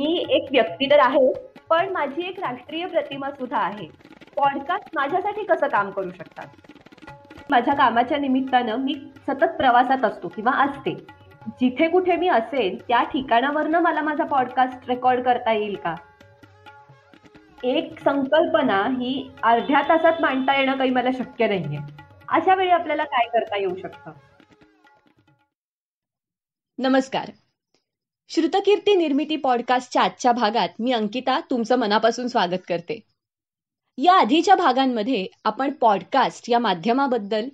मी एक व्यक्ती तर आहे पण माझी एक राष्ट्रीय प्रतिमा सुद्धा आहे. पॉडकास्ट माझ्यासाठी कसं काम करू शकतात? माझ्या कामाच्या निमित्तानं मी सतत प्रवासात असतो किंवा असते. जिथे कुठे मी असेल त्या ठिकाणावरनं मला माझा पॉडकास्ट रेकॉर्ड करता येईल का? एक संकल्पना ही अर्ध्या तासात मांडता येणं काही मला शक्य नाहीये. अशा वेळी आपल्याला काय करता येऊ शकतं? नमस्कार. श्रुतकीर्ती निर्मिती पॉडकास्टच्या आजच्या भागात मी अंकिता तुमचं मनापासून स्वागत करते. या आधीच्या भागांमध्ये आपण पॉडकास्ट या माध्यमाबद्दल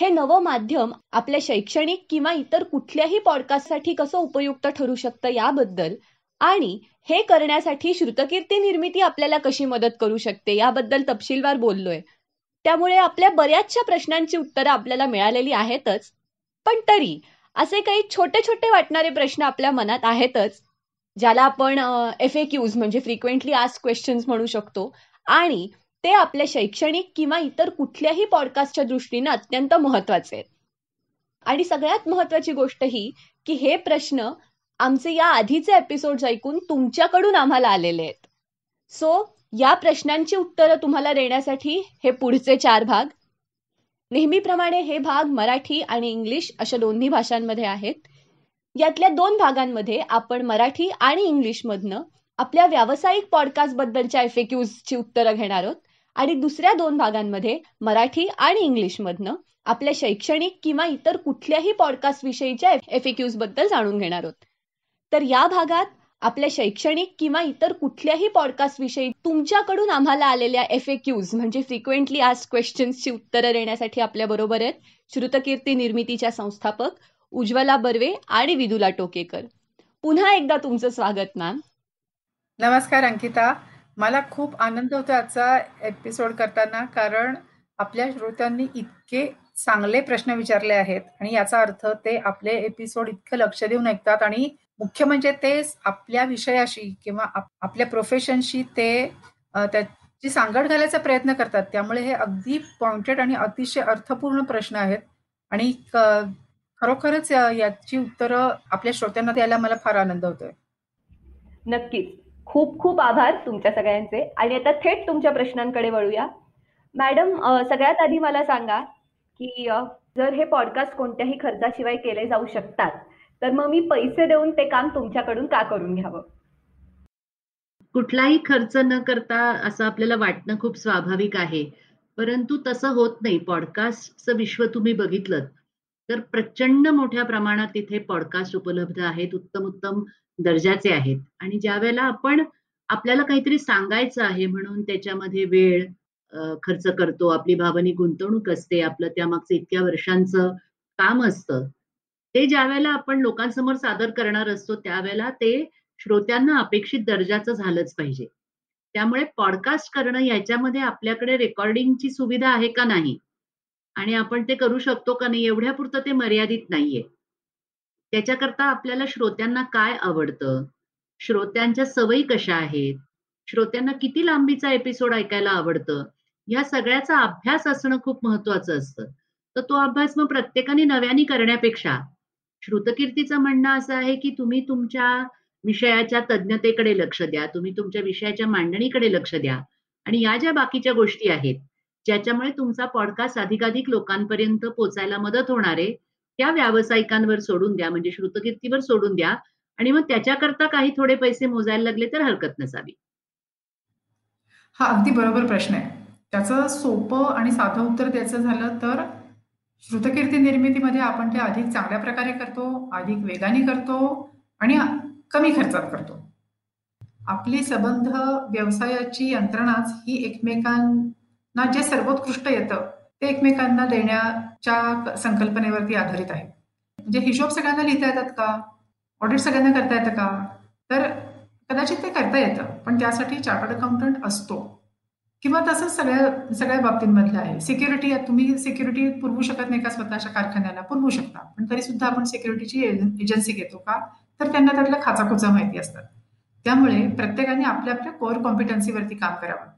हे नवं माध्यम आपल्या शैक्षणिक किंवा इतर कुठल्याही पॉडकास्टसाठी कसं उपयुक्त ठरू शकतं याबद्दल आणि हे करण्यासाठी श्रुतकीर्ती निर्मिती आपल्याला कशी मदत करू शकते याबद्दल तपशीलवार बोललोय. त्यामुळे आपल्या बऱ्याचशा प्रश्नांची उत्तरं आपल्याला मिळालेली आहेतच. पण तरी असे काही छोटे छोटे वाटणारे प्रश्न आपल्या मनात आहेतच ज्याला आपण एफ ए क्यूज म्हणजे फ्रिक्वेंटली आस्क क्वेश्चन्स म्हणू शकतो. आणि ते आपल्या शैक्षणिक किंवा इतर कुठल्याही पॉडकास्टच्या दृष्टीने अत्यंत महत्त्वाचे आहेत आणि सगळ्यात महत्वाची गोष्ट ही की हे प्रश्न आमचे या आधीचे एपिसोड ऐकून तुमच्याकडून आम्हाला आलेले आहेत. सो या प्रश्नांची उत्तरं तुम्हाला देण्यासाठी हे पुढचे चार भाग नेहमीप्रमाणे हे भाग मराठी आणि इंग्लिश अशा दोन्ही भाषांमध्ये आहेत. यातल्या दोन भागांमध्ये आपण मराठी आणि इंग्लिशमधनं आपल्या व्यावसायिक पॉडकास्ट बद्दलच्या उत्तरं घेणार आहोत. आणि दुसऱ्या दोन भागांमध्ये मराठी आणि इंग्लिशमधनं आपल्या शैक्षणिक किंवा इतर कुठल्याही पॉडकास्ट विषयीच्या एफएक्यूजबद्दल जाणून घेणार आहोत. तर या भागात आपल्या शैक्षणिक किंवा इतर कुठल्याही पॉडकास्ट विषयी तुमच्याकडून आम्हाला आलेल्या एफ ए क्यूज म्हणजे फ्रिक्वेंटली आज क्वेश्चन्सची उत्तरं देण्यासाठी आपल्या बरोबर आहेत श्रुतकीर्ती निर्मितीच्या संस्थापक उज्ज्वला बर्वे आणि विदुला टोकेकर. पुन्हा एकदा तुमचं स्वागत मॅम नमस्कार अंकिता. मला खूप आनंद होतो आजचा एपिसोड करताना कारण आपल्या श्रोत्यांनी इतके चांगले प्रश्न विचारले आहेत आणि याचा अर्थ ते आपले एपिसोड इतकं लक्ष देऊन ऐकतात आणि मुख्य म्हणजे ते आपल्या विषयाशी किंवा आपल्या प्रोफेशनशी ते त्याची सांगड घालायचा प्रयत्न करतात. त्यामुळे हे अगदी पॉइंटेड आणि अतिशय अर्थपूर्ण प्रश्न आहेत. आणि खरोखरच याची उत्तरं आपल्या श्रोत्यांना द्यायला मला फार आनंद होतोय. नक्कीच. खूप खूप आभार तुमच्या सगळ्यांचे. आणि आता थेट तुमच्या प्रश्नांकडे वळूया. मॅडम सगळ्यात आधी मला सांगा की जर हे पॉडकास्ट कोणत्याही खर्चाशिवाय केले जाऊ शकतात तर मग मी पैसे देऊन ते काम तुमच्याकडून का करून घ्यावं? कुठलाही खर्च न करता असं आपल्याला वाटणं खूप स्वाभाविक आहे. परंतु तसं होत नाही. पॉडकास्टचं विश्व तुम्ही बघितलं. तर प्रचंड मोठ्या प्रमाणात तिथे पॉडकास्ट उपलब्ध आहेत. उत्तम उत्तम दर्जाचे आहेत. आणि ज्या वेळेला आपण आपल्याला काहीतरी सांगायचं आहे म्हणून त्याच्यामध्ये वेळ खर्च करतो. आपली भावनिक गुंतवणूक असते. आपलं त्यामागचं इतक्या वर्षांचं काम असतं. ते ज्या वेळेला आपण लोकांसमोर सादर करणार असतो त्यावेळेला ते श्रोत्यांना अपेक्षित दर्जाचं झालंच पाहिजे. त्यामुळे पॉडकास्ट करणं याच्यामध्ये आपल्याकडे रेकॉर्डिंगची सुविधा आहे का नाही? आणि आपण ते करू शकतो का नाही एवढ्यापुरतं ते मर्यादित नाहीये. त्याच्याकरता आपल्याला श्रोत्यांना काय आवडतं? श्रोत्यांच्या सवयी कशा आहेत? श्रोत्यांना किती लांबीचा एपिसोड ऐकायला आवडतं? या सगळ्याचा अभ्यास असणं खूप महत्वाचं असतं. तर तो अभ्यास मग प्रत्येकाने नव्याने करण्यापेक्षा श्रुतकीर्तीचं म्हणणं असं आहे की तुम्ही तुमच्या विषयाच्या तज्ज्ञतेकडे लक्ष द्या तुम्ही तुमच्या विषयाच्या मांडणीकडे लक्ष द्या. आणि या ज्या बाकीच्या गोष्टी आहेत ज्याच्यामुळे तुमचा पॉडकास्ट अधिकाधिक लोकांपर्यंत पोचायला मदत होणार आहे त्या व्यावसायिकांवर सोडून द्या म्हणजे श्रुतकीर्तीवर सोडून द्या. आणि मग त्याच्याकरता काही थोडे पैसे मोजायला लागले तर हरकत नसावी. हा अगदी बरोबर प्रश्न आहे. त्याचं सोपं आणि साधं उत्तर द्यायचं झालं तर श्रुतकीर्ती निर्मितीमध्ये आपण ते अधिक चांगल्या प्रकारे करतो अधिक वेगाने करतो आणि कमी खर्चात करतो. आपली संबंध व्यवसायाची यंत्रणाच ही एकमेकांना जे सर्वोत्कृष्ट येतं ते एकमेकांना देण्याच्या संकल्पनेवरती आधारित आहे. म्हणजे हिशोब सगळ्यांना लिहिता येतात का? ऑडिट सगळ्यांना करता येतं का? तर कदाचित ते करता येतं पण त्यासाठी चार्टर्ड अकाउंटंट असतो. किंवा तसंच सगळ्या सगळ्या बाबतींमधलं आहे. सिक्युरिटी तुम्ही सिक्युरिटी पुरवू शकत नाही का स्वतःच्या कारखान्याला? पुरवू शकता. पण तरी सुद्धा आपण सिक्युरिटीची एजन्सी घेतो का? तर त्यांना त्यातल्या खाचाखोचा माहिती असतात. त्यामुळे प्रत्येकाने आपल्या आपल्या कोअर कॉम्पिटन्सीवरती काम करावं.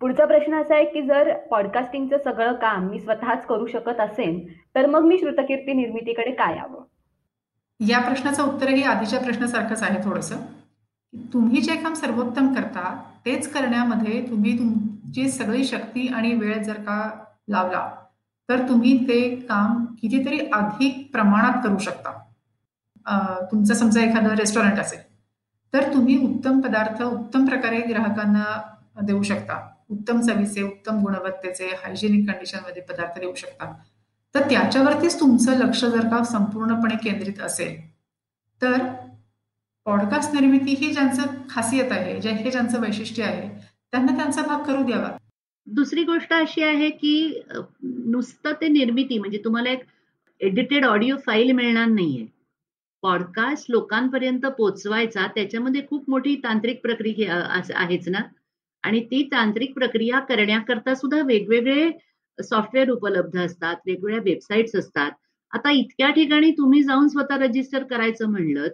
पुढचा प्रश्न असा आहे की जर पॉडकास्टिंगचं सगळं काम मी स्वतःच करू शकत असेल तर मग मी श्रुतकीर्ती निर्मितीकडे काय यावं? या प्रश्नाचं उत्तरही आधीच्या प्रश्नासारखंच आहे थोडंसं. तुम्ही जे काम सर्वोत्तम करता तेच करण्यामध्ये तुम्ही तुमची सगळी शक्ती आणि वेळ जर का लावला तर तुम्ही ते काम कितीतरी अधिक प्रमाणात करू शकता. तुमचं समजा एखादं रेस्टॉरंट असेल तर तुम्ही उत्तम पदार्थ उत्तम प्रकारे ग्राहकांना देऊ शकता. उत्तम चवीचे उत्तम गुणवत्तेचे हायजेनिक कंडिशनमध्ये पदार्थ देऊ शकता. तर त्याच्यावरतीच तुमचं लक्ष जर का संपूर्णपणे केंद्रित असेल तर पॉडकास्ट निर्मिती ही ज्यांचं खासियत आहे जे हे ज्यांचं वैशिष्ट्य आहे त्यांना त्यांचा भाग करू द्यावा. दुसरी गोष्ट अशी आहे की नुसतं ते निर्मिती म्हणजे तुम्हाला एक एडिटेड ऑडिओ फाईल मिळणार नाहीये. पॉडकास्ट लोकांपर्यंत पोचवायचा त्याच्यामध्ये खूप मोठी तांत्रिक प्रक्रिया आहेच ना? आणि ती तांत्रिक प्रक्रिया करण्याकरता सुद्धा वेगवेगळे सॉफ्टवेअर उपलब्ध असतात वेगवेगळ्या वेबसाईट्स असतात. आता इतक्या ठिकाणी तुम्ही जाऊन स्वतः रजिस्टर करायचं म्हणलं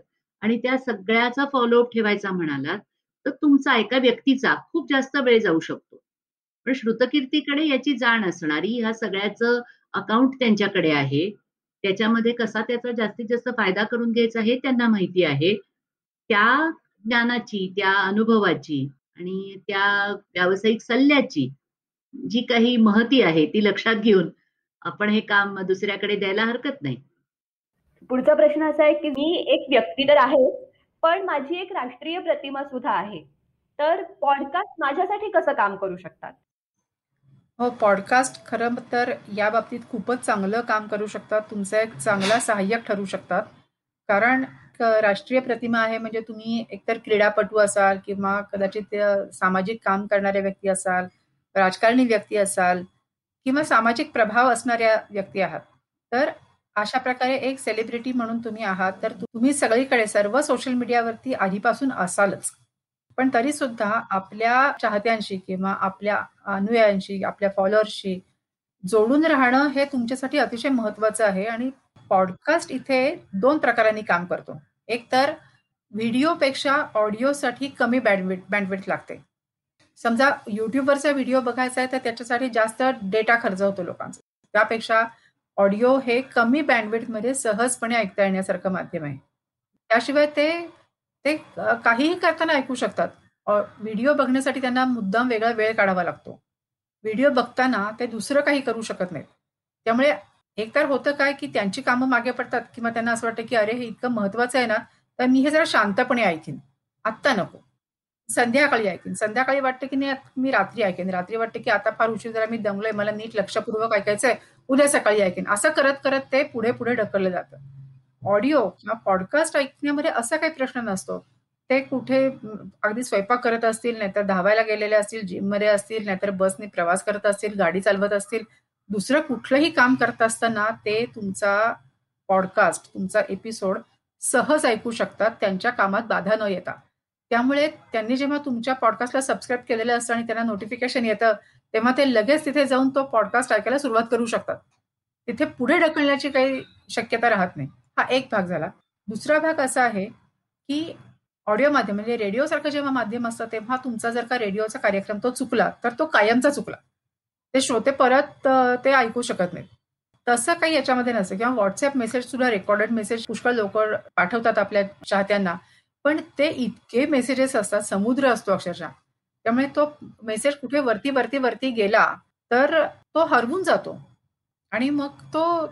आणि त्या सगळ्याचा फॉलोअप ठेवायचा म्हणालात तर तुमचा एका व्यक्तीचा खूप जास्त वेळ जाऊ शकतो. पण श्रुतकीर्तीकडे याची जाण असणारी ह्या सगळ्याचं अकाउंट त्यांच्याकडे आहे. त्याच्यामध्ये कसा त्याचा जास्तीत जास्त फायदा करून घ्यायचा हे त्यांना माहिती आहे. त्या ज्ञानाची त्या अनुभवाची आणि त्या व्यावसायिक सल्ल्याची जी काही महती आहे ती लक्षात घेऊन आपण हे काम दुसऱ्याकडे द्यायला हरकत नाही. पुढचा प्रश्न असा आहे की मी एक व्यक्ती तर आहे पण माझी एक राष्ट्रीय प्रतिमा सुद्धा आहे. तर पॉडकास्ट माझ्यासाठी कसं काम करू शकतात? हो पॉडकास्ट खरं तर या बाबतीत खूपच चांगलं काम करू शकतात. तुमचा एक चांगला सहाय्यक ठरू शकतात. कारण राष्ट्रीय प्रतिमा आहे म्हणजे तुम्ही एकतर क्रीडापटू असाल किंवा कदाचित सामाजिक काम करणारे व्यक्ती असाल राजकारणी व्यक्ती असाल किंवा सामाजिक प्रभाव असणाऱ्या व्यक्ती आहात. तर अशा प्रकारे एक सेलिब्रिटी म्हणून तुम्ही आहात तर तुम्ही सगळीकडे सर्व सोशल मीडियावरती आधीपासून असालच. पण तरी सुद्धा आपल्या चाहत्यांशी किंवा आपल्या अनुयायांशी आपल्या फॉलोअर्सशी जोडून राहणं हे तुमच्यासाठी अतिशय महत्वाचं आहे आणि पॉडकास्ट इथे दोन प्रकारांनी काम करतो. एक तर व्हिडिओपेक्षा ऑडिओसाठी कमी बँडविट बँडविट लागते. समजा युट्यूबवरचा व्हिडिओ बघायचा आहे तर त्याच्यासाठी जास्त डेटा खर्च होतो लोकांचा. त्यापेक्षा ऑडिओ हे कमी बँडविडमध्ये सहजपणे ऐकता येण्यासारखं माध्यम आहे. त्याशिवाय ते ते काहीही करताना ऐकू शकतात. व्हिडिओ बघण्यासाठी त्यांना मुद्दाम वेगळा वेळ काढावा लागतो. व्हिडिओ बघताना ते दुसरं काही करू शकत नाहीत. त्यामुळे एकतर होतं काय की त्यांची कामं मागे पडतात किंवा त्यांना असं वाटतं की अरे हे इतकं महत्वाचं आहे ना तर मी हे जरा शांतपणे ऐकीन. आत्ता नको. संध्याकाळी ऐकेन. संध्याकाळी वाटतं की नाही मी रात्री ऐकेन. रात्री वाटतं की आता फार उशीर जरा मी दमलोय मला नीट लक्षपूर्वक ऐकायचंय. उद्या सकाळी ऐकेन. असं करत करत ते पुढे पुढे ढकललं जातं. ऑडिओ किंवा पॉडकास्ट ऐकण्यामध्ये असा काही प्रश्न नसतो. ते कुठे अगदी स्वयंपाक करत असतील नाहीतर धावायला गेलेले असतील जिममध्ये असतील नाहीतर बसने प्रवास करत असतील गाडी चालवत असतील दुसरं कुठलंही काम करत असताना ते तुमचा पॉडकास्ट तुमचा एपिसोड सहज ऐकू शकतात. त्यांच्या कामात बाधा न येता. त्यामुळे त्यांनी जेव्हा तुमच्या पॉडकास्टला सबस्क्राईब केलेलं असतं आणि त्यांना नोटिफिकेशन येतं तेव्हा ते लगेच तिथे जाऊन तो पॉडकास्ट ऐकायला सुरुवात करू शकतात. तिथे पुढे ढकलण्याची काही शक्यता राहत नाही. हा एक भाग झाला. दुसरा भाग असा आहे की ऑडिओ माध्यम म्हणजे रेडिओसारखं जेव्हा माध्यम असतं तेव्हा तुमचा जर का रेडिओचा कार्यक्रम तो चुकला तर तो कायमचा चुकला. ते श्रोते परत ते ऐकू शकत नाहीत. तसं काही याच्यामध्ये नसतं. किंवा व्हॉट्सअप मेसेज सुद्धा रेकॉर्डेड मेसेज पुष्कळ लोक पाठवतात आपल्या चाहत्यांना. पण ते इतके मेसेजेस असतात समुद्र असतो अक्षरशः. त्यामुळे तो मेसेज कुठे वरती वरती वरती गेला तर तो हरवून जातो. आणि मग तो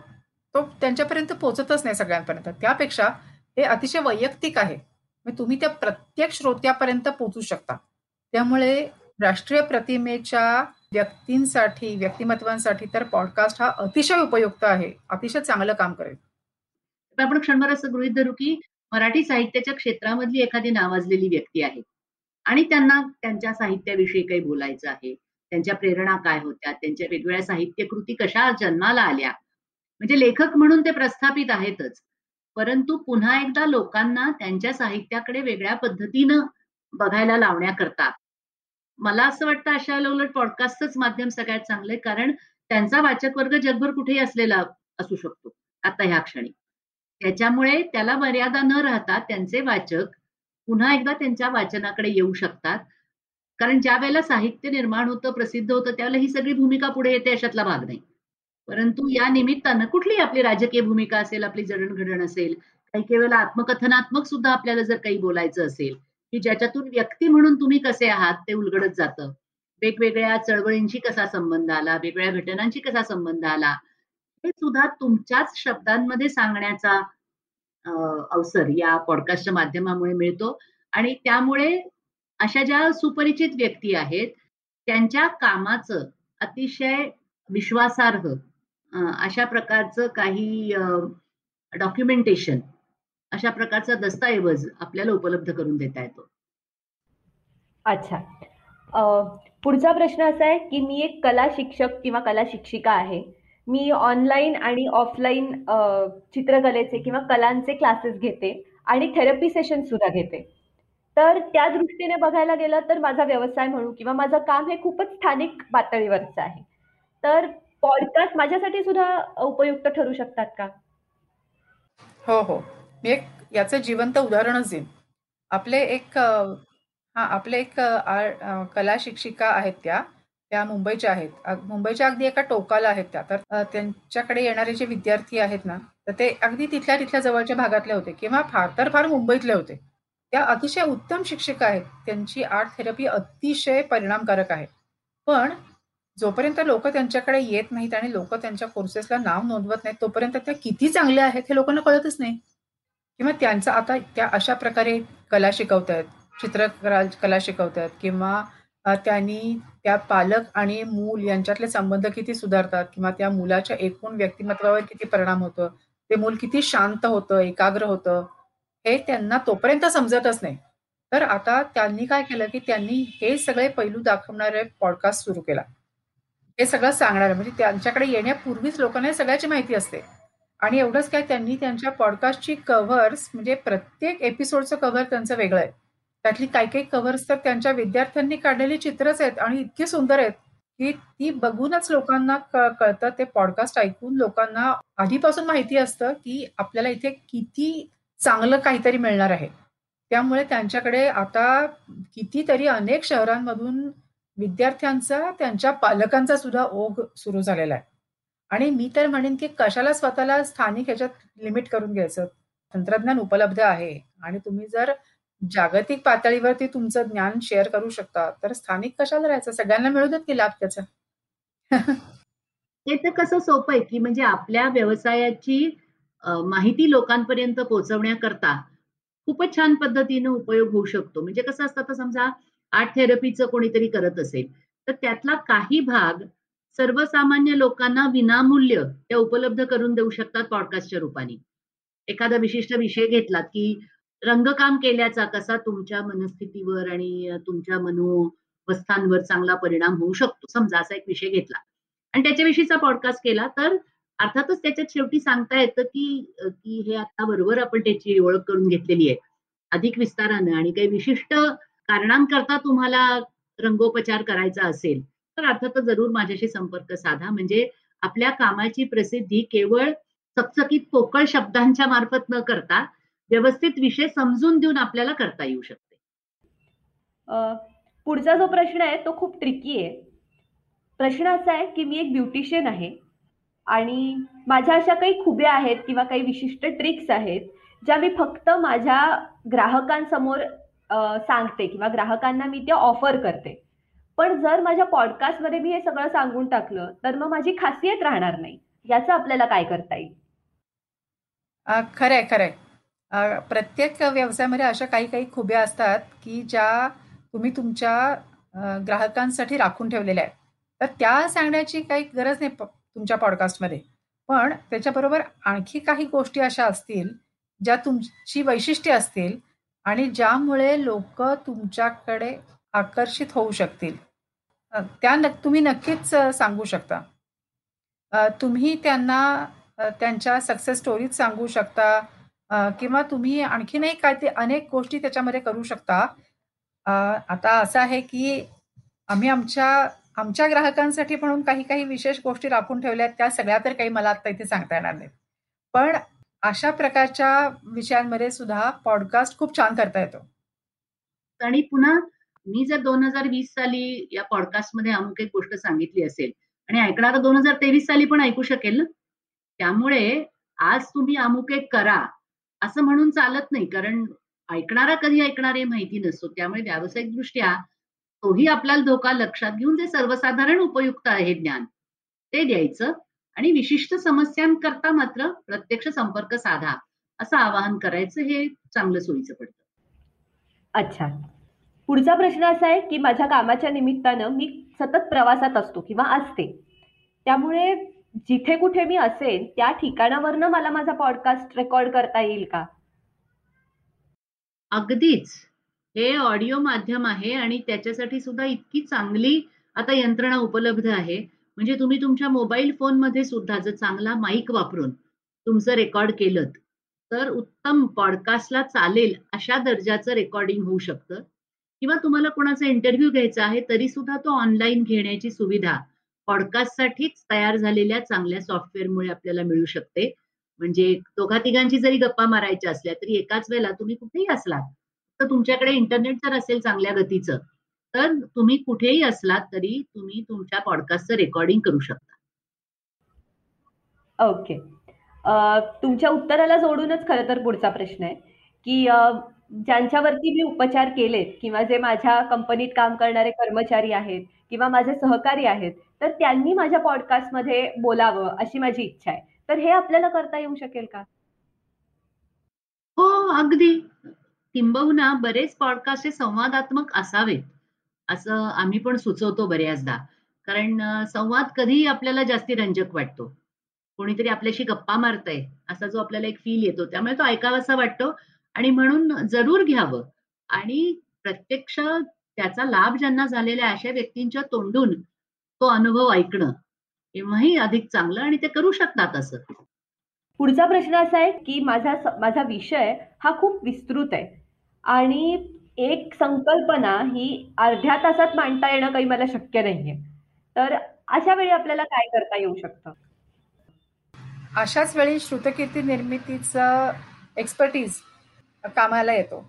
तो त्यांच्यापर्यंत पोचतच नाही सगळ्यांपर्यंत. त्यापेक्षा हे अतिशय वैयक्तिक आहे. म्हणजे तुम्ही त्या प्रत्येक श्रोत्यापर्यंत पोचू शकता. त्यामुळे राष्ट्रीय प्रतिमेच्या व्यक्तींसाठी व्यक्तिमत्वांसाठी तर पॉडकास्ट हा अतिशय उपयुक्त आहे. अतिशय चांगलं काम करेल. आपण क्षणभर असं गृहित धरू की मराठी साहित्याच्या क्षेत्रामधली एखादी नावाजलेली व्यक्ती आहे. आणि त्यांना त्यांच्या साहित्याविषयी काही बोलायचं आहे. त्यांच्या प्रेरणा काय होत्या? त्यांच्या वेगवेगळ्या साहित्यकृती कशा जन्माला आल्या? म्हणजे लेखक म्हणून ते प्रस्थापित आहेतच. परंतु पुन्हा एकदा लोकांना त्यांच्या साहित्याकडे वेगळ्या पद्धतीनं बघायला लावण्याकरता मला असं वाटतं अशा उलट पॉडकास्टच माध्यम सगळ्यात चांगलंय कारण त्यांचा वाचक वर्ग जगभर कुठेही असलेला असू शकतो. आता ह्या क्षणी. त्याच्यामुळे त्याला मर्यादा न राहता त्यांचे वाचक पुन्हा एकदा त्यांच्या वाचनाकडे येऊ शकतात. कारण ज्या वेळेला साहित्य निर्माण होतं प्रसिद्ध होतं त्यावेळेला ही सगळी भूमिका पुढे येते अशातला भाग नाही. परंतु या निमित्तानं कुठलीही आपली राजकीय भूमिका असेल आपली जडणघडण असेल काही काही वेळेला आत्मकथनात्मक सुद्धा आपल्याला जर काही बोलायचं असेल की ज्याच्यातून व्यक्ती म्हणून तुम्ही कसे आहात ते उलगडत जातं. वेगवेगळ्या चळवळींशी कसा संबंध आला वेगवेगळ्या घटनांशी कसा संबंध आला हे सुद्धा तुमच्याच शब्दांमध्ये सांगण्याचा अवसर या पॉडकास्टच्या माध्यमामुळे मिळतो. आणि त्यामुळे अशा ज्या सुपरिचित व्यक्ती आहेत त्यांच्या कामाचं अतिशय विश्वासार्ह अशा प्रकारचं काही डॉक्युमेंटेशन अशा प्रकारचा दस्तऐवज आपल्याला उपलब्ध करून देता येतो. अच्छा. पुढचा प्रश्न असा आहे की मी एक कला शिक्षक किंवा कला शिक्षिका आहे. मी ऑनलाईन आणि ऑफलाईन चित्रकलेचे किंवा कलांचे क्लासेस घेते आणि थेरपी सेशन सुद्धा घेते. तर त्या दृष्टीने बघायला गेलं तर माझा व्यवसाय म्हणू किंवा माझं काम हे खूपच स्थानिक पातळीवरचं आहे. तर पॉडकास्ट माझ्यासाठी सुद्धा उपयुक्त ठरू शकतात का? हो हो. मी एक याचं जिवंत उदाहरणच देईन. आपले एक हा आपले एक कला शिक्षिका आहेत त्या. त्या मुंबईच्या आहेत. मुंबईच्या अगदी एका टोकाला आहेत त्या. तर त्यांच्याकडे येणारे जे विद्यार्थी आहेत ना तर ते अगदी तिथल्या तिथल्या जवळच्या भागातले होते किंवा फार तर फार मुंबईतले होते. त्या अतिशय उत्तम शिक्षिका आहेत. त्यांची आर्ट थेरपी अतिशय परिणामकारक आहे. पण जोपर्यंत लोक त्यांच्याकडे येत नाहीत आणि लोक त्यांच्या कोर्सेसला नाव नोंदवत नाहीत तोपर्यंत त्या किती चांगल्या आहेत हे लोकांना कळतच नाही. किंवा त्यांचं आता त्या अशा प्रकारे कला शिकवत आहेत चित्रकला कला शिकवत आहेत किंवा त्यांनी त्या पालक आणि मूल यांच्यातले संबंध किती सुधारतात किंवा त्या मुलाच्या एकूण व्यक्तिमत्वावर किती परिणाम होतो? ते मूल किती शांत होतं एकाग्र होतं? हे त्यांना तोपर्यंत समजतच नाही. तर आता त्यांनी काय केलं की त्यांनी हे सगळे पैलू दाखवणारे पॉडकास्ट सुरू केला. हे सगळं सांगणार म्हणजे त्यांच्याकडे येण्यापूर्वीच लोकांना सगळ्याची माहिती असते. आणि एवढंच काय त्यांनी त्यांच्या पॉडकास्टची कव्हर्स म्हणजे प्रत्येक एपिसोडचं कव्हर त्यांचं वेगळं आहे. त्यातली काही काही कव्हर्स तर त्यांच्या विद्यार्थ्यांनी काढलेली चित्रच आहेत आणि इतकी सुंदर आहेत की ती बघूनच लोकांना कळतं. ते पॉडकास्ट ऐकून लोकांना आधीपासून माहिती असतं की आपल्याला इथे किती चांगलं काहीतरी मिळणार आहे. त्यामुळे त्यांच्याकडे आता कितीतरी अनेक शहरांमधून विद्यार्थ्यांचा त्यांच्या पालकांचा सुद्धा ओघ सुरू झालेला आहे. आणि मी तर म्हणेन की कशाला स्वतःला स्थानिक ह्याच्यात लिमिट करून घ्यायचं? तंत्रज्ञान उपलब्ध आहे आणि तुम्ही जर जागतिक पातळीवरती तुमचं ज्ञान शेअर करू शकता. तर स्थानिक कशाला राहायचं? सगळ्यांना मिळू देत की लाभ त्याचा? ते तर कसं सोपं आहे की म्हणजे आपल्या व्यवसायाची माहिती लोकांपर्यंत पोहोचवण्याकरता खूपच छान पद्धतीनं उपयोग होऊ शकतो. म्हणजे कसं असतं तर समजा आर्ट थेरपीचं कोणीतरी करत असेल तर त्यातला काही भाग सर्वसामान्य लोकांना विनामूल्य त्या उपलब्ध करून देऊ शकतात पॉडकास्टच्या रूपाने. एखादा विशिष्ट विषय घेतला की रंगकाम केल्याचा कसा तुमच्या मनस्थितीवर आणि तुमच्या मनोवस्थांवर चांगला परिणाम होऊ शकतो? समजा असा एक विषय घेतला. आणि त्याच्याविषयीचा पॉडकास्ट केला तर अर्थातच त्याच्यात शेवटी सांगता येतं की की हे आता बरोबर आपण त्याची ओळख करून घेतलेली आहे. अधिक विस्तारानं आणि काही विशिष्ट कारणांकरता तुम्हाला रंगोपचार करायचा असेल तर अर्थातच जरूर माझ्याशी संपर्क साधा. म्हणजे आपल्या कामाची प्रसिद्धी केवळ चकचकीत पोकळ शब्दांच्या मार्फत न करता व्यवस्थित विषय समजून देऊन आपल्याला करता येऊ शकते. पुढचा जो प्रश्न आहे तो खूप ट्रिकी आहे. प्रश्न असा आहे की मी एक ब्युटिशियन आहे आणि माझ्या अशा काही खुब्या आहेत किंवा काही विशिष्ट ट्रिक्स आहेत ज्या मी फक्त माझ्या ग्राहकांसमोर सांगते किंवा ग्राहकांना मी त्या ऑफर करते. पण जर माझ्या पॉडकास्टमध्ये मी हे सगळं सांगून टाकलं तर मग माझी खासियत राहणार नाही. याचं आपल्याला काय करता येईल? खरंय खरंय. प्रत्येक व्यवसायामध्ये अशा काही काही खुब्या असतात की ज्या तुम्ही तुमच्या ग्राहकांसाठी राखून ठेवलेल्या आहेत. तर त्या सांगण्याची काही गरज नाही तुमच्या पॉडकास्टमध्ये. पण त्याच्याबरोबर आणखी काही गोष्टी अशा असतील ज्या तुमची वैशिष्ट्य असतील आणि ज्यामुळे लोक तुमच्याकडे आकर्षित होऊ शकतील. त्या न तुम्ही नक्कीच सांगू शकता. तुम्ही त्यांना त्यांच्या सक्सेस स्टोरीज सांगू शकता. किंवा तुम्ही आणखीनही काय ते अनेक गोष्टी त्याच्यामध्ये करू शकता. आता असं आहे की आम्ही आमच्या आमच्या ग्राहकांसाठी म्हणून काही काही विशेष गोष्टी राखून ठेवल्या त्या सगळ्या तर काही मला आता इथे सांगता येणार नाहीत. पण अशा प्रकारच्या विषयांमध्ये सुद्धा पॉडकास्ट खूप छान करता येतो. आणि पुन्हा मी जर दोन हजार वीस साली या पॉडकास्टमध्ये अमुक एक गोष्ट सांगितली असेल आणि ऐकणारा दोन हजार तेवीस साली पण ऐकू शकेल ना? त्यामुळे आज तुम्ही अमुक एक करा. असं म्हणून चालत नाही. कारण ऐकणारा कधी ऐकणार हे माहिती नसतो. त्यामुळे व्यावसायिक दृष्ट्या तोही आपल्याला धोका लक्षात घेऊन जे सर्वसाधारण उपयुक्त आहे ज्ञान. ते द्यायचं आणि विशिष्ट समस्यांकरता मात्र प्रत्यक्ष संपर्क साधा असं आवाहन करायचं हे चांगलं सोयीचं पडतं. अच्छा. पुढचा प्रश्न असा आहे की माझ्या कामाच्या निमित्तानं मी सतत प्रवासात असतो किंवा असते. त्यामुळे जिथे कुठे मी असेल त्या ठिकाणावरनं मला माझा पॉडकास्ट रेकॉर्ड करता येईल का? अगदीच. हे ऑडिओ माध्यम आहे आणि त्याच्यासाठी सुद्धा इतकी चांगली आता यंत्रणा उपलब्ध आहे. म्हणजे तुम्ही तुमच्या मोबाईल फोनमध्ये सुद्धा जर चांगला माईक वापरून तुमचं रेकॉर्ड केलं तर उत्तम पॉडकास्टला चालेल अशा दर्जाचं रेकॉर्डिंग होऊ शकतं. किंवा तुम्हाला कोणाचा इंटरव्ह्यू घ्यायचा आहे तरी सुद्धा तो ऑनलाईन घेण्याची सुविधा पॉडकास्टसाठीच तयार झालेल्या चांगल्या सॉफ्टवेअरमुळे आपल्याला मिळू शकते. म्हणजे दोघा तिघांची जरी गप्पा मारायच्या असल्या तरी एकाच वेळेला तुम्ही कुठेही असलात तर तुमच्याकडे इंटरनेट जर असेल चांगल्या गतीचं तर तुम्ही कुठेही असलात तरी तुम्ही तुमच्या पॉडकास्टचं रेकॉर्डिंग करू शकता. ओके. तुमच्या उत्तराला जोडूनच खरं तर पुढचा प्रश्न आहे की ज्यांच्यावरती मी उपचार केलेत किंवा जे माझ्या कंपनीत काम करणारे कर्मचारी आहेत किंवा माझे सहकारी आहेत तर त्यांनी माझ्या पॉडकास्टमध्ये बोलावं अशी माझी इच्छा आहे. तर हे आपल्याला करता येऊ शकेल का? हो अगदी. किंबहुना बरेच पॉडकास्ट हे संवादात्मक असावेत असं आम्ही पण सुचवतो बऱ्याचदा. कारण संवाद कधीही आपल्याला जास्ती रंजक वाटतो. कोणीतरी आपल्याशी गप्पा मारतय असा जो आपल्याला एक फील येतो त्यामुळे तो ऐकावासा वाटतो. आणि म्हणून जरूर घ्यावं. आणि प्रत्यक्ष त्याचा लाभ ज्यांना झालेला आहे अशा व्यक्तींच्या तोंडून तो अनुभव ऐकणं केव्हाही अधिक चांगलं आणि ते करू शकतात असं. पुढचा प्रश्न असा आहे की माझा माझा विषय हा खूप विस्तृत आहे. आणि एक संकल्पना ही अर्ध्या तासात मांडता येणं काही मला शक्य नाहीये. तर अशा वेळी आपल्याला काय करता येऊ शकतं? अशाच वेळी श्रुतकीर्ती निर्मितीचा एक्सपर्टीज कामाला येतो.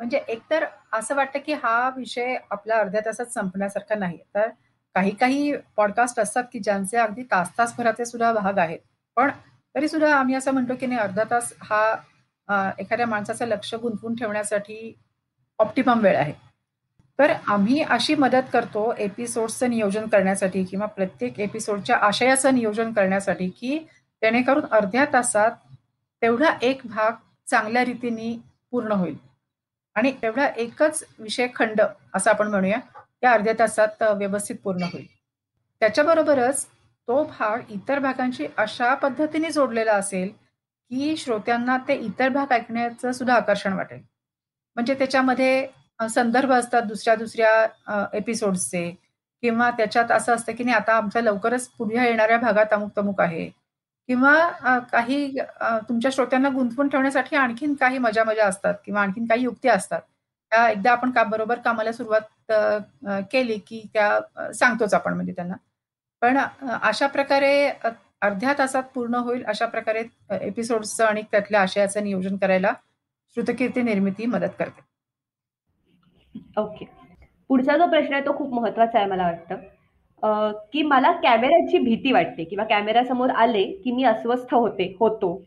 म्हणजे एकतर असं वाटतं की हा विषय आपला अर्ध्या तासात संपण्यासारखा नाही. तर काही काही पॉडकास्ट असतात की ज्यांचे अगदी तास तासभराचे सुद्धा भाग आहेत. पण तरी सुद्धा आम्ही असं म्हणतो की नाही अर्धा तास हा एखाद्या माणसाचं लक्ष गुंतवून ठेवण्यासाठी ऑप्टिमम वेळ आहे. तर आम्ही अशी मदत करतो एपिसोड्सचं नियोजन करण्यासाठी किंवा प्रत्येक एपिसोडच्या आशयाचं नियोजन करण्यासाठी की जेणेकरून अर्ध्या तासात तेवढा एक भाग चांगल्या रीतीने पूर्ण होईल. आणि एवढा एकच विषय खंड असं आपण म्हणूया या अर्ध्या तासात व्यवस्थित पूर्ण होईल. त्याच्याबरोबरच तो भाग इतर भागांशी अशा पद्धतीने जोडलेला असेल की श्रोत्यांना ते इतर भाग ऐकण्याचं सुद्धा आकर्षण वाटेल. म्हणजे त्याच्यामध्ये संदर्भ असतात दुसऱ्या दुसऱ्या एपिसोड्सचे किंवा त्याच्यात असं असतं की नाही आता आमच्या लवकरच पुढे येणाऱ्या भागात अमुक तमुक आहे. किंवा काही तुमच्या श्रोत्यांना गुंतवून ठेवण्यासाठी आणखीन काही मजा मजा असतात किंवा आणखीन काही युक्ती असतात. त्या एकदा आपण का बरोबर कामाला सुरुवात केली की त्या सांगतोच आपण म्हणजे त्यांना. पण अशा प्रकारे अर्ध्या तासात पूर्ण होईल अशा प्रकारे एपिसोडचं आणि त्यातल्या आशयाचं नियोजन करायला श्रुतकीर्ती निर्मिती मदत करते. ओके. पुढचा जो प्रश्न आहे तो खूप महत्त्वाचा आहे मला वाटतं. की मला कॅमेऱ्याची भीती वाटते किंवा कॅमेऱ्यासमोर आले की मी अस्वस्थ होते होतो.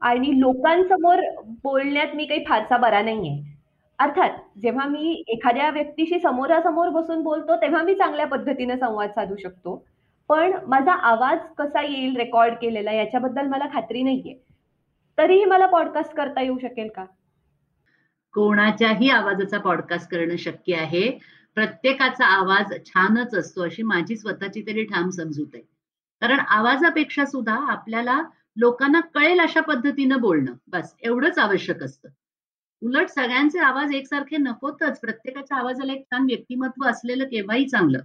आणि लोकांसमोर बोलण्यात मी काही फारसा बरा नाहीये. अर्थात जेव्हा मी एखाद्या व्यक्तीशी समोरासमोर बसून बोलतो तेव्हा मी चांगल्या पद्धतीने संवाद साधू शकतो. पण माझा आवाज कसा येईल रेकॉर्ड केलेला याच्याबद्दल मला खात्री नाहीये. तरीही मला पॉडकास्ट करता येऊ शकेल का? कोणाच्याही आवाजाचा पॉडकास्ट करणं शक्य आहे. प्रत्येकाचा आवाज छानच असतो अशी माझी स्वतःची तरी ठाम समजूत आहे. कारण आवाजापेक्षा सुद्धा आपल्याला लोकांना कळेल अशा पद्धतीनं बोलणं बस एवढंच आवश्यक असतं. उलट सगळ्यांचे आवाज एकसारखे नकोतच प्रत्येकाच्या आवाजाला एक छान व्यक्तिमत्व असलेलं केव्हाही चांगलं.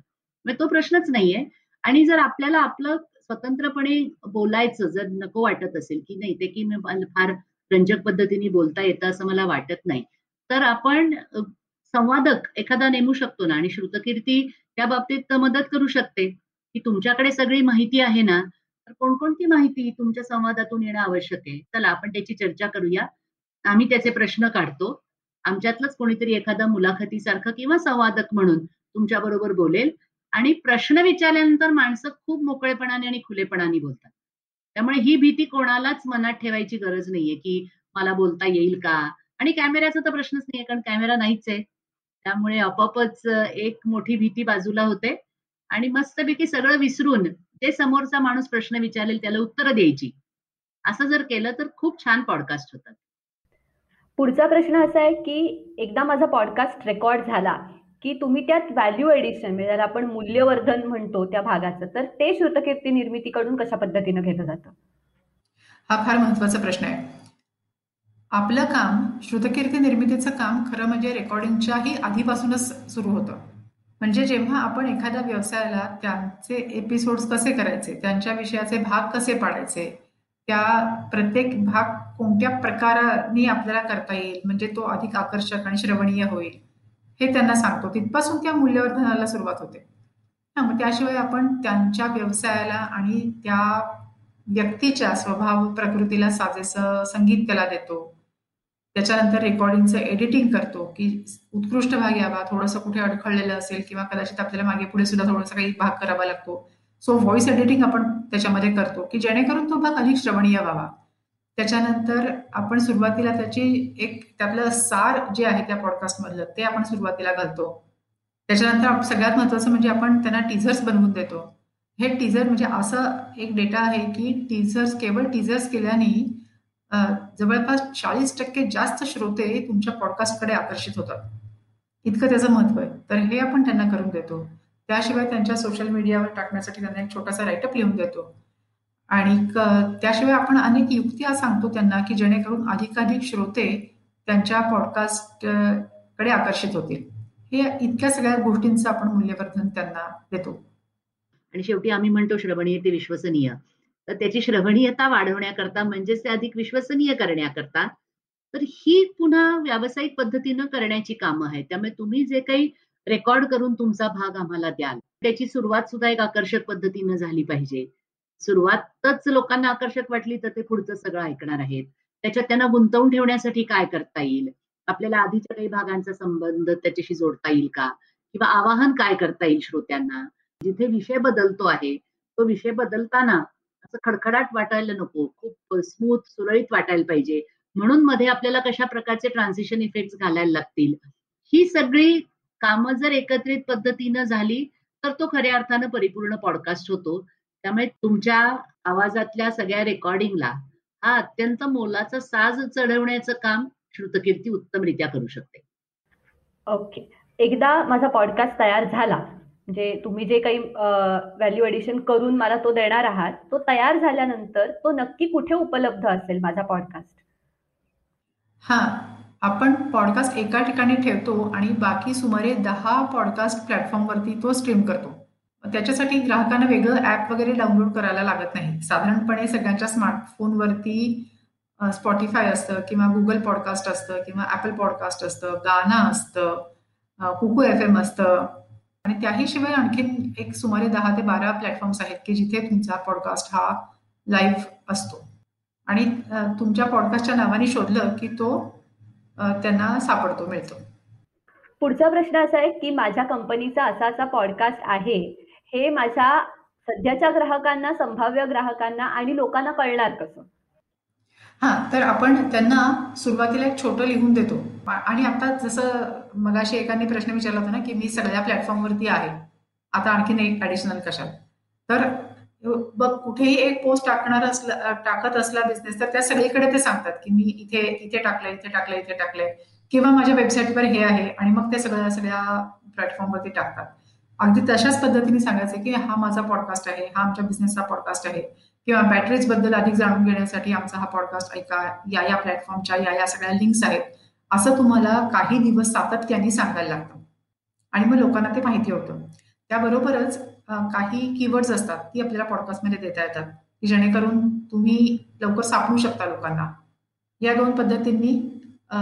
म्हणजे तो प्रश्नच नाहीये. आणि जर आपल्याला आपलं स्वतंत्रपणे बोलायचं जर नको वाटत असेल की नाही ते की फार रंजक पद्धतीने बोलता येतं असं मला वाटत नाही तर आपण संवादक एखादा नेमू शकतो ना आणि श्रुतकीर्ती त्या बाबतीत मदत करू शकते. की तुमच्याकडे सगळी माहिती आहे ना तर कोणकोणती माहिती तुमच्या संवादातून येणं आवश्यक आहे? चला आपण त्याची चर्चा करूया. आम्ही त्याचे प्रश्न काढतो. आमच्यातलंच कोणीतरी एखादा मुलाखतीसारखं किंवा संवादक म्हणून तुमच्या बरोबर बोलेल आणि प्रश्न विचारल्यानंतर माणसं खूप मोकळेपणाने आणि खुलेपणाने बोलतात. त्यामुळे ही भीती कोणालाच मनात ठेवायची गरज नाहीये की मला बोलता येईल का? आणि कॅमेऱ्याचा तर प्रश्नच नाहीये कारण कॅमेरा नाहीच आहे. त्यामुळे आपोआपच एक मोठी भीती बाजूला होते. आणि मस्तपैकी सगळं विसरून जे समोरचा माणूस प्रश्न विचारेल त्याला उत्तरं द्यायची. असं जर केलं तर खूप छान पॉडकास्ट होतात. पुढचा प्रश्न असा आहे की एकदा माझा पॉडकास्ट रेकॉर्ड झाला की तुम्ही त्यात व्हॅल्यू एडिशन म्हणजे ज्याला आपण मूल्यवर्धन म्हणतो त्या भागाचं तर ते श्रुतकीर्ती निर्मितीकडून कशा पद्धतीनं घेतलं जातं? हा फार महत्त्वाचा प्रश्न आहे. आपलं काम श्रुतकीर्ती निर्मितीचं काम खरं म्हणजे रेकॉर्डिंगच्याही आधीपासूनच सुरू होतं. म्हणजे जेव्हा आपण एखाद्या व्यवसायाला त्यांचे एपिसोड्स कसे करायचे त्यांच्या विषयाचे भाग कसे पाडायचे त्या प्रत्येक भाग कोणत्या प्रकाराने आपल्याला करता येईल म्हणजे तो अधिक आकर्षक आणि श्रवणीय होईल हे त्यांना सांगतो. तिथपासून त्या मूल्यवर्धनाला सुरुवात होते. हा मग त्याशिवाय आपण त्यांच्या व्यवसायाला आणि त्या व्यक्तीच्या स्वभाव प्रकृतीला साजेसं संगीत त्याला देतो त्याच्यानंतर रेकॉर्डिंगचं एडिटिंग करतो की उत्कृष्ट भाग यावा थोडंसं कुठे अडखळलेलं असेल किंवा कदाचित आपल्याला मागे पुढे सुद्धा थोडासा काही भाग करावा लागतो. सो व्हॉइस एडिटिंग आपण त्याच्यामध्ये करतो की जेणेकरून तो भाग अधिक श्रवणीय व्हावा. त्याच्यानंतर आपण सुरुवातीला त्याची एक त्यातलं सार जे आहे त्या पॉडकास्टमधलं ते आपण सुरुवातीला घालतो. त्याच्यानंतर सगळ्यात महत्वाचं म्हणजे आपण त्यांना टीझर्स बनवून देतो. हे टीझर म्हणजे असं एक डेटा आहे की टीझर्स केवळ टीझर्स केल्याने जवळपास चाळीस टक्के जास्त श्रोते तुमच्या पॉडकास्टकडे आकर्षित होतात. इतकं त्याचं महत्त्व आहे. तर हे आपण त्यांना करून देतो. त्याशिवाय त्यांच्या सोशल मीडियावर टाकण्यासाठी त्यांना एक छोटासा राईटअप लिहून देतो. आणि त्याशिवाय आपण अनेक युक्त्या सांगतो त्यांना की जेणेकरून अधिकाधिक श्रोते त्यांच्या पॉडकास्टकडे आकर्षित होतील. हे इतक्या सगळ्या गोष्टींचं आपण मूल्यवर्धन त्यांना देतो. आणि शेवटी आम्ही म्हणतो श्रवणीय ते विश्वसनीय. तर त्याची श्रवणीयता वाढवण्याकरता म्हणजेच ते अधिक विश्वसनीय करण्याकरता तर ही पुन्हा व्यावसायिक पद्धतीनं करण्याची कामं आहेत. त्यामुळे तुम्ही जे काही रेकॉर्ड करून तुमचा भाग आम्हाला द्याल त्याची सुरुवात सुद्धा एक आकर्षक पद्धतीनं झाली पाहिजे. सुरुवातच लोकांना आकर्षक वाटली तर ते पुढचं सगळं ऐकणार आहेत. त्याच्यात त्यांना गुंतवून ठेवण्यासाठी काय करता येईल? आपल्याला आधीच्या काही भागांचा संबंध त्याच्याशी जोडता येईल का? किंवा आवाहन काय करता येईल श्रोत्यांना? जिथे विषय बदलतो आहे तो विषय बदलताना खडखडाट वाटायला नको. खूप स्मूथ सुरळीत वाटायला पाहिजे. म्हणून मध्ये आपल्याला कशा प्रकारचे ट्रान्झिशन इफेक्ट घालायला लागतील? ही सगळी कामं जर एकत्रित पद्धतीनं झाली तर तो खऱ्या अर्थानं परिपूर्ण पॉडकास्ट होतो. त्यामुळे तुमच्या आवाजातल्या सगळ्या रेकॉर्डिंगला हा अत्यंत मोलाचा साज चढवण्याचं काम श्रुतकीर्ती उत्तमरित्या करू शकते. ओके एकदा माझा पॉडकास्ट तयार झाला म्हणजे तुम्ही जे काही व्हॅल्यू एडिशन करून मला तो देणार आहात तो तयार झाल्यानंतर तो नक्की कुठे उपलब्ध असेल माझा पॉडकास्ट हा आपण पॉडकास्ट एका ठिकाणी ठेवतो आणि बाकी सुमारे दहा पॉडकास्ट प्लॅटफॉर्मवरती तो स्ट्रीम करतो. त्याच्यासाठी ग्राहकांना वेगळं ऍप वगैरे डाउनलोड करायला लागत नाही. साधारणपणे सगळ्यांच्या स्मार्टफोनवरती स्पॉटीफाय असतं किंवा गुगल पॉडकास्ट असतं किंवा ऍपल पॉडकास्ट असतं गाणं असतं कुकू एफ एम असतं. आणि त्याही शिवाय आणखीन एक सुमारे दहा ते बारा प्लॅटफॉर्म्स आहेत की जिथे तुमचा पॉडकास्ट हा लाईव्ह असतो. आणि तुमच्या पॉडकास्टच्या नावाने शोधलं की तो त्यांना सापडतो मिळतो. पुढचा प्रश्न असा आहे की माझ्या कंपनीचा असा असा पॉडकास्ट आहे. हे माझ्या सध्याच्या ग्राहकांना संभाव्य ग्राहकांना आणि लोकांना कळणार कसं? हा तर आपण त्यांना सुरुवातीला एक छोटं लिहून देतो. आणि आता जसं मगाशी एकाने प्रश्न विचारला होता ना की मी सगळ्या प्लॅटफॉर्मवरती आहे. आता आणखीन एक ऍडिशनल कशात? तर बघ कुठेही एक पोस्ट टाकणार असला टाकत असला बिझनेस तर त्या सगळीकडे ते सांगतात की मी इथे इथे टाकलंय इथे टाकलंय इथे टाकलंय. किंवा माझ्या वेबसाईटवर हे आहे आणि मग ते सगळ्या सगळ्या प्लॅटफॉर्मवरती टाकतात. अगदी तशाच पद्धतीने सांगायचं की हा माझा पॉडकास्ट आहे हा आमच्या बिझनेसचा पॉडकास्ट आहे. किंवा बॅटरीजबद्दल अधिक जाणून घेण्यासाठी आमचा हा पॉडकास्ट ऐका. या या प्लॅटफॉर्मच्या या या सगळ्या लिंक्स आहेत. असं तुम्हाला काही दिवस सातत्याने सांगायला लागतं. आणि मग लोकांना ते माहिती होतं. त्याबरोबरच काही कीवर्ड्स असतात ती आपल्याला पॉडकास्टमध्ये देता येतात. की जेणेकरून तुम्ही लवकर सापडू शकता लोकांना. या दोन पद्धतींनी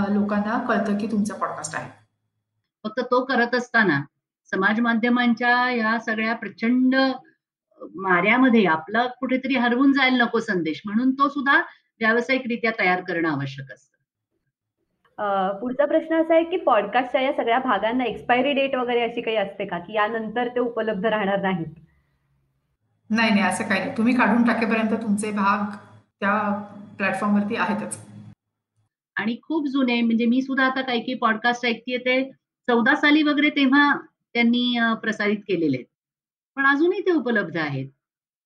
लोकांना कळतं की तुमचा पॉडकास्ट आहे. फक्त तो करत असताना समाज माध्यमांच्या या सगळ्या प्रचंड माऱ्यामध्ये आपला कुठेतरी हरवून जायला नको संदेश. म्हणून तो सुद्धा व्यावसायिकरित्या तयार करणं आवश्यक असतं. पुढचा प्रश्न असा आहे की पॉडकास्टच्या या सगळ्या भागांना एक्सपायरी डेट वगैरे अशी काही असते का? की यानंतर ते उपलब्ध राहणार नाहीत? नाही नाही असं काही नाही. तुम्ही काढून टाकेपर्यंत तुमचे भाग त्या प्लॅटफॉर्मवरती आहेतच. आणि खूप जुने म्हणजे मी सुद्धा आता काही काही पॉडकास्ट ऐकतेय ते चौदा साली वगैरे तेव्हा त्यांनी प्रसारित केलेले आहेत. पण अजूनही ते उपलब्ध आहेत.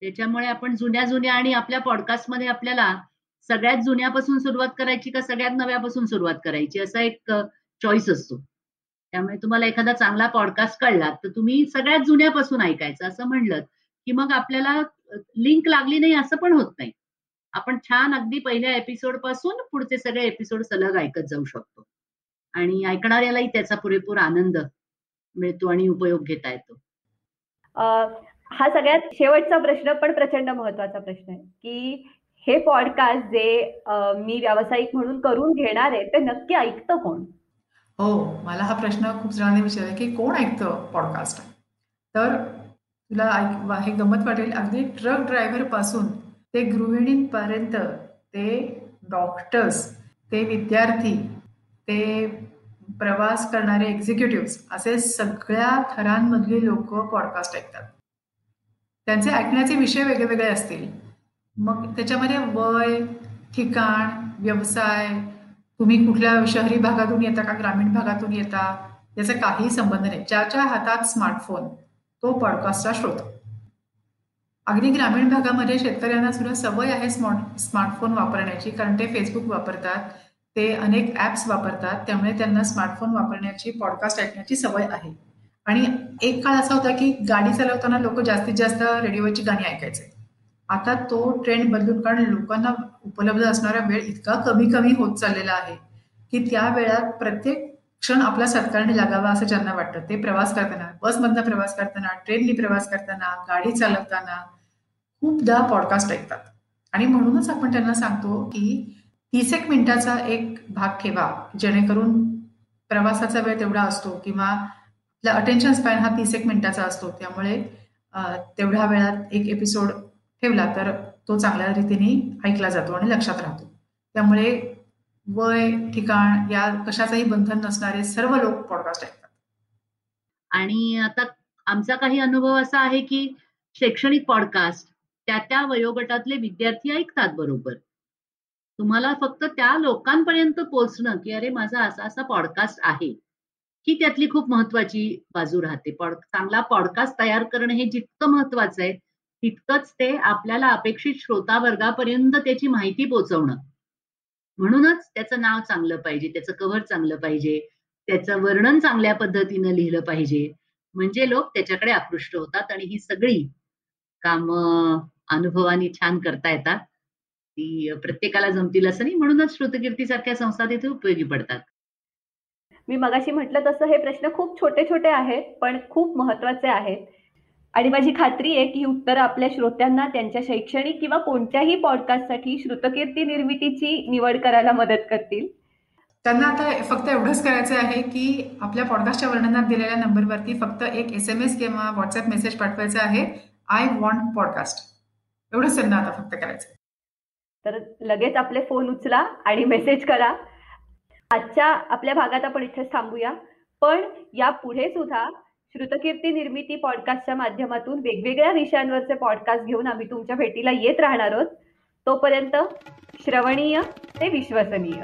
त्याच्यामुळे आपण जुन्या जुन्या आणि आपल्या पॉडकास्टमध्ये आपल्याला सगळ्यात जुन्यापासून सुरुवात करायची का सगळ्यात नव्यापासून सुरुवात करायची असा एक चॉईस असतो. त्यामुळे तुम्हाला एखादा चांगला पॉडकास्ट कळला तर तुम्ही सगळ्यात जुन्यापासून ऐकायचं. असं म्हणलं की मग आपल्याला लिंक लागली नाही असं पण होत नाही. आपण छान अगदी पहिल्या एपिसोडपासून पुढचे सगळे एपिसोड सलग ऐकत जाऊ शकतो. आणि ऐकणाऱ्यालाही त्याचा पुरेपूर आनंद मिळतो आणि उपयोग घेता येतो. हा सगळ्यात शेवटचा प्रश्न पण प्रचंड महत्त्वाचा प्रश्न आहे की हे पॉडकास्ट जे मी व्यावसायिक म्हणून करून घेणार आहे ते नक्की ऐकतं कोण? हो मला हा प्रश्न खूप जणांनी विचारला की कोण ऐकतं पॉडकास्ट तर तुला ऐक हे गंमत वाटेल अगदी ट्रक ड्रायव्हरपासून ते गृहिणींपर्यंत ते डॉक्टर्स ते विद्यार्थी ते प्रवास करणारे एक्झिक्युटिव्ह असे सगळ्या थरांमधली लोक पॉडकास्ट ऐकतात. त्यांचे ऐकण्याचे विषय वेगवेगळे असतील. मग त्याच्यामध्ये वय ठिकाण व्यवसाय तुम्ही कुठल्या शहरी भागातून येता का ग्रामीण भागातून येता याचा काही संबंध नाही. ज्याच्या हातात स्मार्टफोन तो पॉडकास्टचा श्रोता अगदी ग्रामीण भागामध्ये शेतकऱ्यांना सुद्धा सवय आहे स्मार्ट स्मार्टफोन वापरण्याची कारण ते फेसबुक वापरतात. ते अनेक ॲप्स वापरतात त्यामुळे त्यांना स्मार्टफोन वापरण्याची पॉडकास्ट ऐकण्याची सवय आहे. आणि एक काळ असा होता की गाडी चालवताना लोक जास्तीत जास्त रेडिओची गाणी ऐकायचे. आता तो ट्रेंड बदलून कारण लोकांना उपलब्ध असणारा वेळ इतका कमी कमी होत चाललेला आहे की त्या वेळात प्रत्येक क्षण आपला सत्कारणी लागावा असं ज्यांना वाटतं. ते प्रवास करताना बसमधनं प्रवास करताना ट्रेननी प्रवास करताना गाडी चालवताना खूपदा पॉडकास्ट ऐकतात. आणि म्हणूनच आपण त्यांना सांगतो की तीस एक मिनिटाचा एक भाग ठेवा जेणेकरून प्रवासाचा वेळ तेवढा असतो किंवा आपला अटेन्शन स्पॅन हा तीस एक मिनिटाचा असतो. त्यामुळे तेवढ्या वेळात एक एपिसोड ठेवला तर तो चांगल्या रीतीने ऐकला जातो आणि लक्षात राहतो. त्यामुळे वय ठिकाण या कशाचंही बंधन नसणारे सर्व लोक पॉडकास्ट ऐकतात. आणि आता आमचा काही अनुभव असा आहे की शैक्षणिक पॉडकास्ट त्या त्या वयोगटातले विद्यार्थी ऐकतात बरोबर. तुम्हाला फक्त त्या लोकांपर्यंत पोहोचणं की अरे माझा असा असा पॉडकास्ट आहे. ही त्यातली खूप महत्वाची बाजू राहते. पॉड चांगला पॉडकास्ट तयार करणं हे जितकं महत्वाचं आहे तितकंच ते आपल्याला अपेक्षित श्रोता वर्गापर्यंत त्याची माहिती पोहोचवणं. म्हणूनच त्याचं नाव चांगलं पाहिजे त्याचं कव्हर चांगलं पाहिजे त्याचं वर्णन चांगल्या पद्धतीनं लिहिलं पाहिजे. म्हणजे लोक त्याच्याकडे आकृष्ट होतात आणि ही सगळी कामं अनुभवानी छान करता येतात. ती प्रत्येकाला जमतील असं नाही म्हणूनच श्रुतकीर्ती सारख्या संस्था तिथे उपयोगी पडतात. मी मगाशी म्हटलं तसं हे प्रश्न खूप छोटे छोटे आहेत पण खूप महत्त्वाचे आहेत. आणि माझी खात्री आहे की ही उत्तरं आपल्या श्रोत्यांना त्यांच्या शैक्षणिक किंवा कोणत्याही पॉडकास्टसाठी श्रुतकीर्ती निर्मितीची निवड करायला मदत करतील. त्यांना आता फक्त एवढंच करायचं आहे की आपल्या पॉडकास्टच्या वर्णनात दिलेल्या नंबरवरती फक्त एक एस एम एस किंवा व्हॉट्सअप मेसेज पाठवायचा आहे आय वॉन्ट पॉडकास्ट एवढंच त्यांना आता फक्त करायचं तर लगेच आपले फोन उचला आणि मेसेज करा. आजच्या आपल्या भागात आपण इथेच थांबूया. पण या पुढे सुद्धा श्रुतकीर्ती निर्मिती पॉडकास्टच्या माध्यमातून वेगवेगळ्या विषयांवरचे पॉडकास्ट घेऊन आम्ही तुमच्या भेटीला येत राहणार आहोत. तोपर्यंत श्रवणीय ते विश्वसनीय.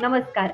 नमस्कार.